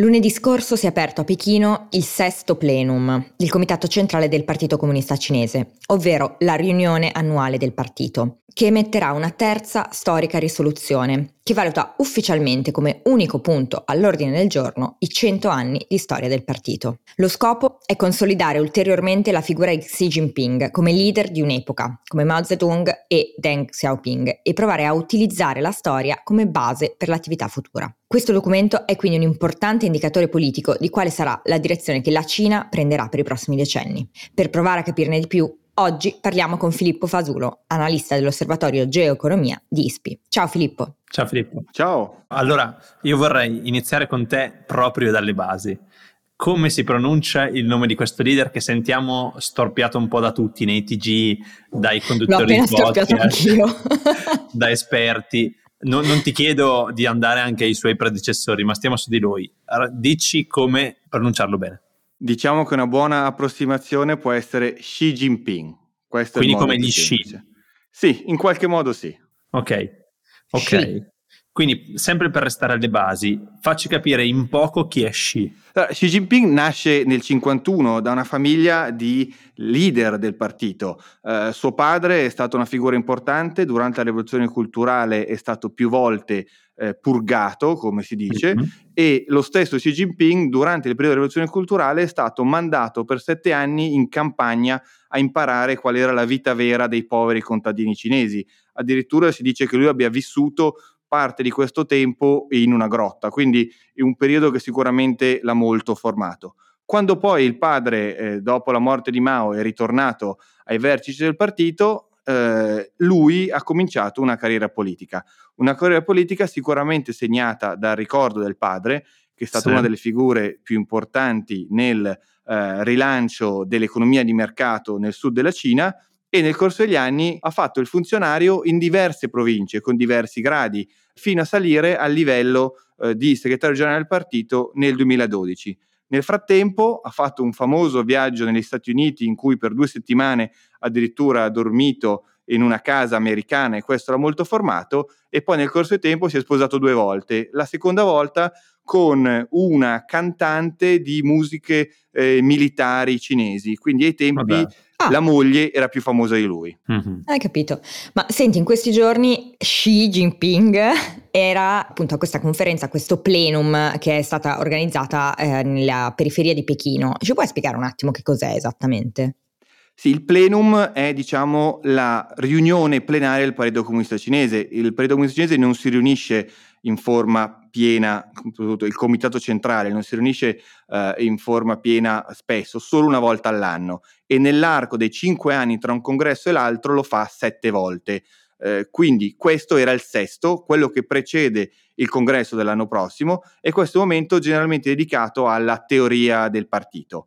Lunedì scorso si è aperto a Pechino il sesto plenum, il comitato centrale del Partito Comunista Cinese, ovvero la riunione annuale del partito, che emetterà una terza storica risoluzione, che valuta ufficialmente come unico punto all'ordine del giorno i 100 anni di storia del partito. Lo scopo è consolidare ulteriormente la figura di Xi Jinping come leader di un'epoca, come Mao Zedong e Deng Xiaoping, e provare a utilizzare la storia come base per l'attività futura. Questo documento è quindi un importante indicatore politico di quale sarà la direzione che la Cina prenderà per i prossimi decenni. Per provare a capirne di più, oggi parliamo con Filippo Fasulo, analista dell'Osservatorio Geoeconomia di ISPI. Ciao Filippo. Ciao Filippo. Ciao. Allora, io vorrei iniziare con te proprio dalle basi. Come si pronuncia il nome di questo leader che sentiamo storpiato un po' da tutti nei TG, dai conduttori di podcast, da esperti? non, non, ti chiedo di andare anche ai suoi predecessori, ma stiamo su di lui. Dici come pronunciarlo bene. Diciamo che una buona approssimazione può essere Xi Jinping. Questo Quindi come gli Xi? Sì, in qualche modo sì. Ok, ok. Xi. Quindi, sempre per restare alle basi, facci capire in poco chi è Xi. Allora, Xi Jinping nasce nel 1951 da una famiglia di leader del partito. Uh, suo padre è stato una figura importante, durante la rivoluzione culturale è stato più volte eh, purgato, come si dice, mm-hmm. e lo stesso Xi Jinping durante il periodo della rivoluzione culturale è stato mandato per sette anni in campagna a imparare qual era la vita vera dei poveri contadini cinesi. Addirittura si dice che lui abbia vissuto parte di questo tempo in una grotta, quindi è un periodo che sicuramente l'ha molto formato. Quando poi il padre, eh, dopo la morte di Mao, è ritornato ai vertici del partito, eh, lui ha cominciato una carriera politica. Una carriera politica sicuramente segnata dal ricordo del padre, che è stata sì. una delle figure più importanti nel eh, rilancio dell'economia di mercato nel sud della Cina, e nel corso degli anni ha fatto il funzionario in diverse province con diversi gradi, fino a salire al livello eh, di segretario generale del partito nel 2012. Nel frattempo ha fatto un famoso viaggio negli Stati Uniti in cui per due settimane addirittura ha dormito in una casa americana e questo era molto formato e poi nel corso del tempo si è sposato due volte. La seconda volta con una cantante di musiche eh, militari cinesi, quindi ai tempi Ah. La moglie era più famosa di lui. Mm-hmm. Hai capito. Ma senti, in questi giorni Xi Jinping era appunto a questa conferenza, a questo plenum che è stata organizzata eh, nella periferia di Pechino. Ci puoi spiegare un attimo che cos'è esattamente? Sì, il plenum è diciamo la riunione plenaria del Partito Comunista Cinese. Il Partito Comunista Cinese non si riunisce in forma piena, il comitato centrale non si riunisce uh, in forma piena spesso, solo una volta all'anno e nell'arco dei cinque anni tra un congresso e l'altro lo fa sette volte. Uh, quindi questo era il sesto, quello che precede il congresso dell'anno prossimo e questo momento generalmente dedicato alla teoria del partito.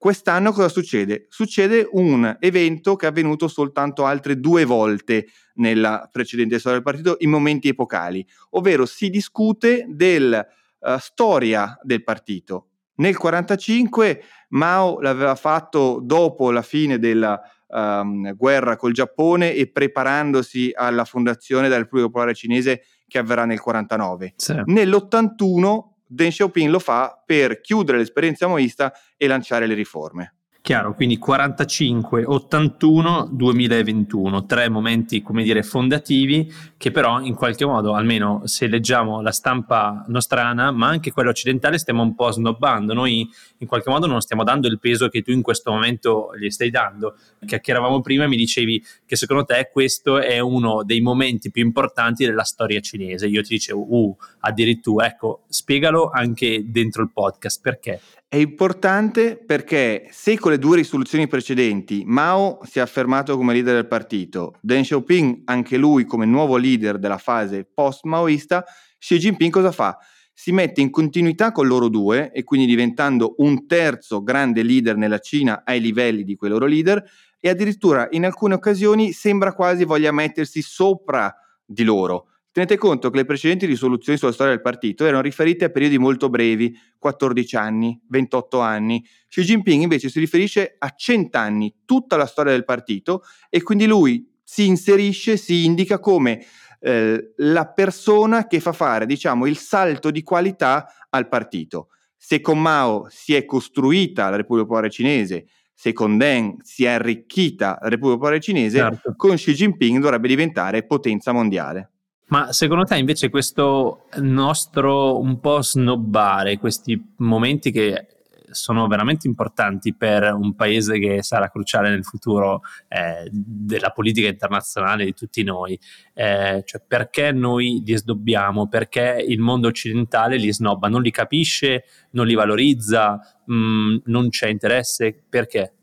Quest'anno cosa succede? Succede un evento che è avvenuto soltanto altre due volte nella precedente storia del partito in momenti epocali, ovvero si discute della uh, storia del partito. Nel 1945 Mao l'aveva fatto dopo la fine della um, guerra col Giappone e preparandosi alla fondazione della Repubblica Popolare Cinese che avverrà nel 1949. Sì. Nell'81 Deng Xiaoping lo fa per chiudere l'esperienza maoista e lanciare le riforme. Chiaro, quindi 45, 81, 2021, tre momenti, come dire, fondativi che però in qualche modo, almeno se leggiamo la stampa nostrana, ma anche quella occidentale, stiamo un po' snobbando. Noi in qualche modo non stiamo dando il peso che tu in questo momento gli stai dando. Chiacchieravamo prima e mi dicevi che secondo te questo è uno dei momenti più importanti della storia cinese. Io ti dicevo, uh, addirittura, ecco, spiegalo anche dentro il podcast, perché? È importante perché se con le due risoluzioni precedenti Mao si è affermato come leader del partito, Deng Xiaoping anche lui come nuovo leader della fase post-maoista, Xi Jinping cosa fa? si mette in continuità con loro due e quindi diventando un terzo grande leader nella Cina ai livelli di quei loro leader e addirittura in alcune occasioni sembra quasi voglia mettersi sopra di loro. Tenete conto che le precedenti risoluzioni sulla storia del partito erano riferite a periodi molto brevi, 14 anni, 28 anni. Xi Jinping invece si riferisce a 100 anni, tutta la storia del partito e quindi lui si inserisce, si indica come eh, la persona che fa fare, diciamo, il salto di qualità al partito. Se con Mao si è costruita la Repubblica Popolare Cinese, se con Deng si è arricchita la Repubblica Popolare Cinese, certo. con Xi Jinping dovrebbe diventare potenza mondiale. Ma secondo te invece questo nostro un po' snobbare, questi momenti che sono veramente importanti per un paese che sarà cruciale nel futuro eh, della politica internazionale di tutti noi. Eh, cioè perché noi li sdobbiamo? Perché il mondo occidentale li snobba, non li capisce, non li valorizza, mh, mm, non c'è interesse? Perché?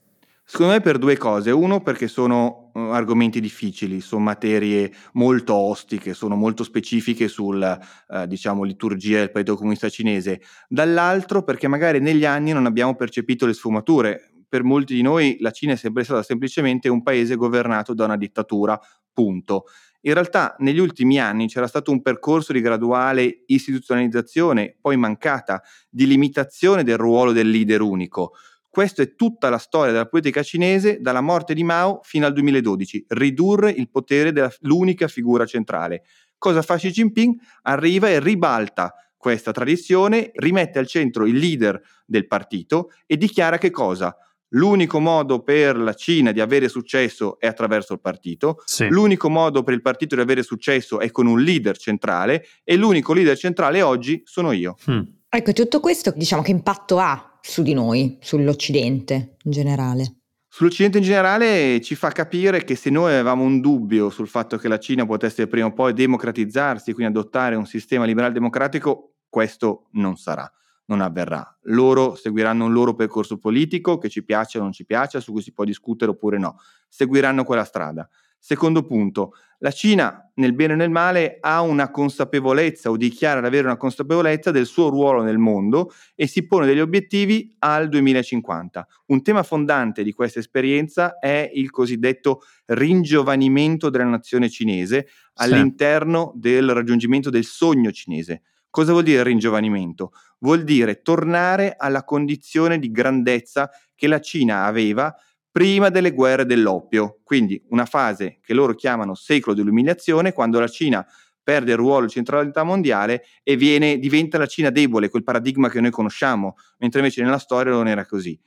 Secondo me per due cose. Uno perché sono uh, argomenti difficili, sono materie molto ostiche, sono molto specifiche sulla uh, diciamo, liturgia del Partito Comunista Cinese. Dall'altro perché magari negli anni non abbiamo percepito le sfumature. Per molti di noi la Cina è sempre stata semplicemente un paese governato da una dittatura, punto. In realtà negli ultimi anni c'era stato un percorso di graduale istituzionalizzazione, poi mancata, di limitazione del ruolo del leader unico questa è tutta la storia della politica cinese dalla morte di Mao fino al 2012, ridurre il potere dell'unica figura centrale. Cosa fa Xi Jinping? Arriva e ribalta questa tradizione, rimette al centro il leader del partito e dichiara che cosa? L'unico modo per la Cina di avere successo è attraverso il partito, sì. l'unico modo per il partito di avere successo è con un leader centrale e l'unico leader centrale oggi sono io. Hmm. Ecco, tutto questo diciamo che impatto ha su di noi, sull'Occidente in generale? Sull'Occidente in generale ci fa capire che se noi avevamo un dubbio sul fatto che la Cina potesse prima o poi democratizzarsi, quindi adottare un sistema liberal democratico, questo non sarà, non avverrà. Loro seguiranno un loro percorso politico che ci piace o non ci piace, su cui si può discutere oppure no. Seguiranno quella strada. Secondo punto, la Cina, nel bene e nel male, ha una consapevolezza o dichiara di avere una consapevolezza del suo ruolo nel mondo e si pone degli obiettivi al 2050. Un tema fondante di questa esperienza è il cosiddetto ringiovanimento della nazione cinese all'interno del raggiungimento del sogno cinese. Cosa vuol dire ringiovanimento? Vuol dire tornare alla condizione di grandezza che la Cina aveva prima delle guerre dell'oppio, quindi una fase che loro chiamano secolo dell'umiliazione, quando la Cina perde il ruolo di centralità mondiale e viene, diventa la Cina debole, quel paradigma che noi conosciamo, mentre invece nella storia non era così.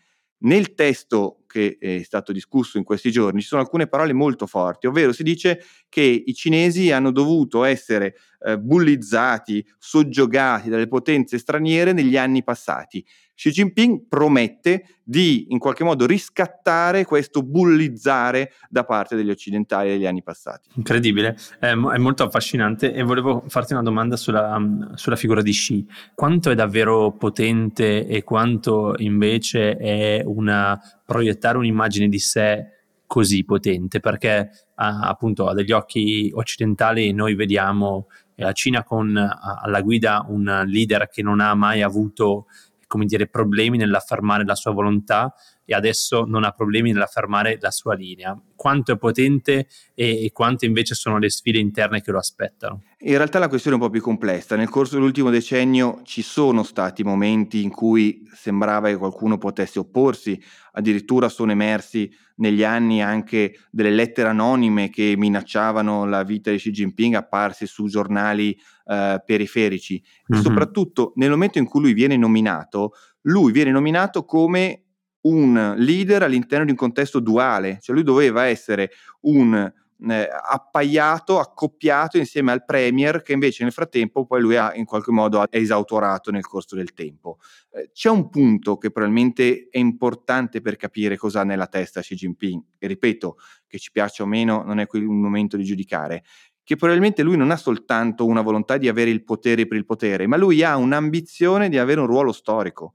Nel testo che è stato discusso in questi giorni ci sono alcune parole molto forti, ovvero si dice che i cinesi hanno dovuto essere eh, bullizzati, soggiogati dalle potenze straniere negli anni passati. Xi Jinping promette di in qualche modo riscattare questo bullizzare da parte degli occidentali degli anni passati. Incredibile, è, è molto affascinante e volevo farti una domanda sulla, sulla, figura di Xi. Quanto è davvero potente e quanto invece è una, proiettare un'immagine di sé così potente? Perché appunto a degli occhi occidentali noi vediamo la Cina con alla guida un leader che non ha mai avuto come dire, problemi nell'affermare la sua volontà e adesso non ha problemi nell'affermare la sua linea. Quanto è potente e, e quante invece sono le sfide interne che lo aspettano? In realtà la questione è un po' più complessa. Nel corso dell'ultimo decennio ci sono stati momenti in cui sembrava che qualcuno potesse opporsi, addirittura sono emersi negli anni anche delle lettere anonime che minacciavano la vita di Xi Jinping apparse su giornali eh, periferici. Mm-hmm. E soprattutto nel momento in cui lui viene nominato, lui viene nominato come un leader all'interno di un contesto duale, cioè lui doveva essere un eh, appaiato, accoppiato insieme al premier che invece nel frattempo poi lui ha in qualche modo esautorato nel corso del tempo. Eh, c'è un punto che probabilmente è importante per capire cosa ha nella testa Xi Jinping, e ripeto, che ci piaccia o meno non è qui un momento di giudicare, che probabilmente lui non ha soltanto una volontà di avere il potere per il potere, ma lui ha un'ambizione di avere un ruolo storico.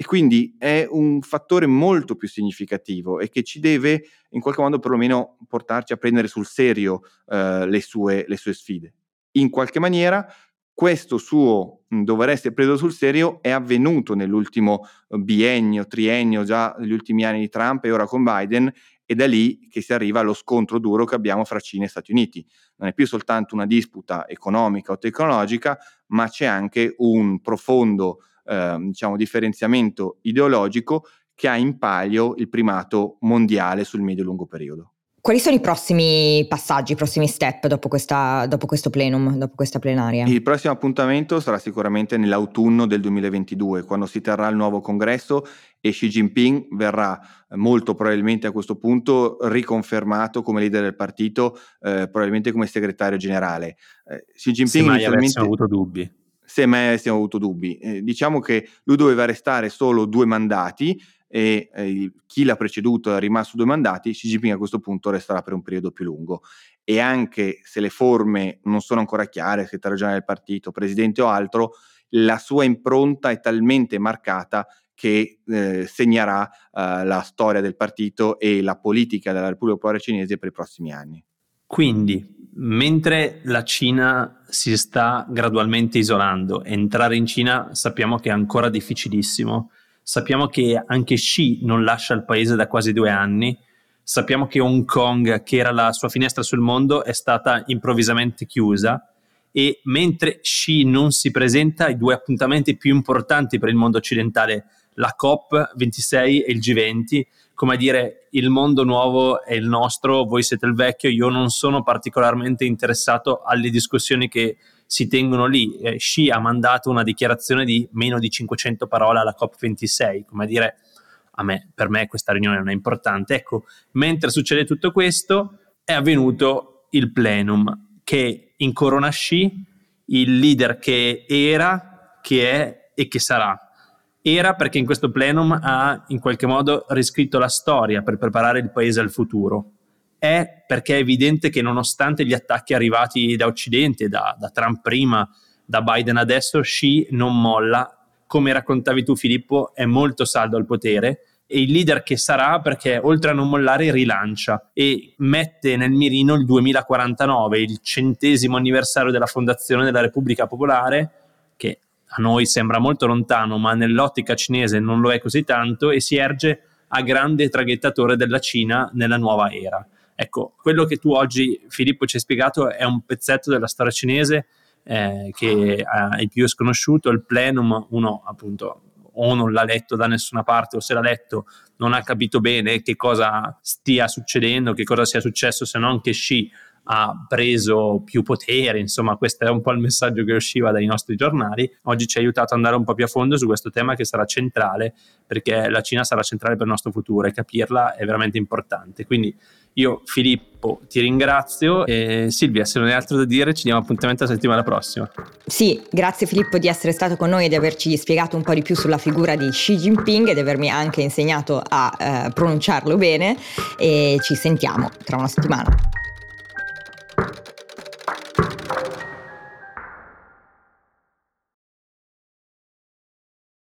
E quindi è un fattore molto più significativo e che ci deve in qualche modo perlomeno portarci a prendere sul serio eh, le, sue, le sue sfide. In qualche maniera questo suo dover essere preso sul serio è avvenuto nell'ultimo eh, biennio, triennio, già negli ultimi anni di Trump e ora con Biden, è da lì che si arriva allo scontro duro che abbiamo fra Cina e Stati Uniti. Non è più soltanto una disputa economica o tecnologica, ma c'è anche un profondo eh, diciamo, differenziamento ideologico che ha in palio il primato mondiale sul medio-lungo periodo. Quali sono i prossimi passaggi, i prossimi step dopo, questa, dopo, questo plenum, dopo questa plenaria? Il prossimo appuntamento sarà sicuramente nell'autunno del 2022, quando si terrà il nuovo congresso e Xi Jinping verrà molto probabilmente a questo punto riconfermato come leader del partito, eh, probabilmente come segretario generale. Eh, Xi Jinping se mai inizialmente... avuto dubbi. Se mai avessimo avuto dubbi. Eh, diciamo che lui doveva restare solo due mandati, e eh, chi l'ha preceduto è rimasto due mandati, Xi Jinping a questo punto resterà per un periodo più lungo. E anche se le forme non sono ancora chiare, segretario generale del partito, presidente o altro, la sua impronta è talmente marcata che eh, segnerà eh, la storia del partito e la politica della Repubblica Popolare Cinese per i prossimi anni. Quindi, mentre la Cina si sta gradualmente isolando, entrare in Cina sappiamo che è ancora difficilissimo Sappiamo che anche Xi non lascia il paese da quasi due anni. Sappiamo che Hong Kong, che era la sua finestra sul mondo, è stata improvvisamente chiusa. E mentre Xi non si presenta, i due appuntamenti più importanti per il mondo occidentale, la COP26 e il G20, come a dire il mondo nuovo è il nostro, voi siete il vecchio, io non sono particolarmente interessato alle discussioni che si tengono lì. Eh, Xi ha mandato una dichiarazione di meno di 500 parole alla COP26, come a dire a me, per me questa riunione non è importante. Ecco, mentre succede tutto questo, è avvenuto il plenum che incorona Xi, il leader che era, che è e che sarà. Era perché in questo plenum ha in qualche modo riscritto la storia per preparare il paese al futuro è perché è evidente che nonostante gli attacchi arrivati da Occidente, da, da Trump prima, da Biden adesso, Xi non molla. Come raccontavi tu Filippo, è molto saldo al potere e il leader che sarà perché oltre a non mollare rilancia e mette nel mirino il 2049, il centesimo anniversario della fondazione della Repubblica Popolare, a noi sembra molto lontano, ma nell'ottica cinese non lo è così tanto, e si erge a grande traghettatore della Cina nella nuova era. Ecco, quello che tu oggi, Filippo, ci hai spiegato è un pezzetto della storia cinese eh, che è più sconosciuto, il plenum, uno appunto o non l'ha letto da nessuna parte o se l'ha letto non ha capito bene che cosa stia succedendo, che cosa sia successo se non che Xi ha preso più potere, insomma questo è un po' il messaggio che usciva dai nostri giornali. Oggi ci ha aiutato ad andare un po' più a fondo su questo tema che sarà centrale perché la Cina sarà centrale per il nostro futuro e capirla è veramente importante. Quindi io Filippo ti ringrazio e Silvia se non hai altro da dire ci diamo appuntamento la settimana prossima. Sì, grazie Filippo di essere stato con noi e di averci spiegato un po' di più sulla figura di Xi Jinping e di avermi anche insegnato a eh, pronunciarlo bene e ci sentiamo tra una settimana.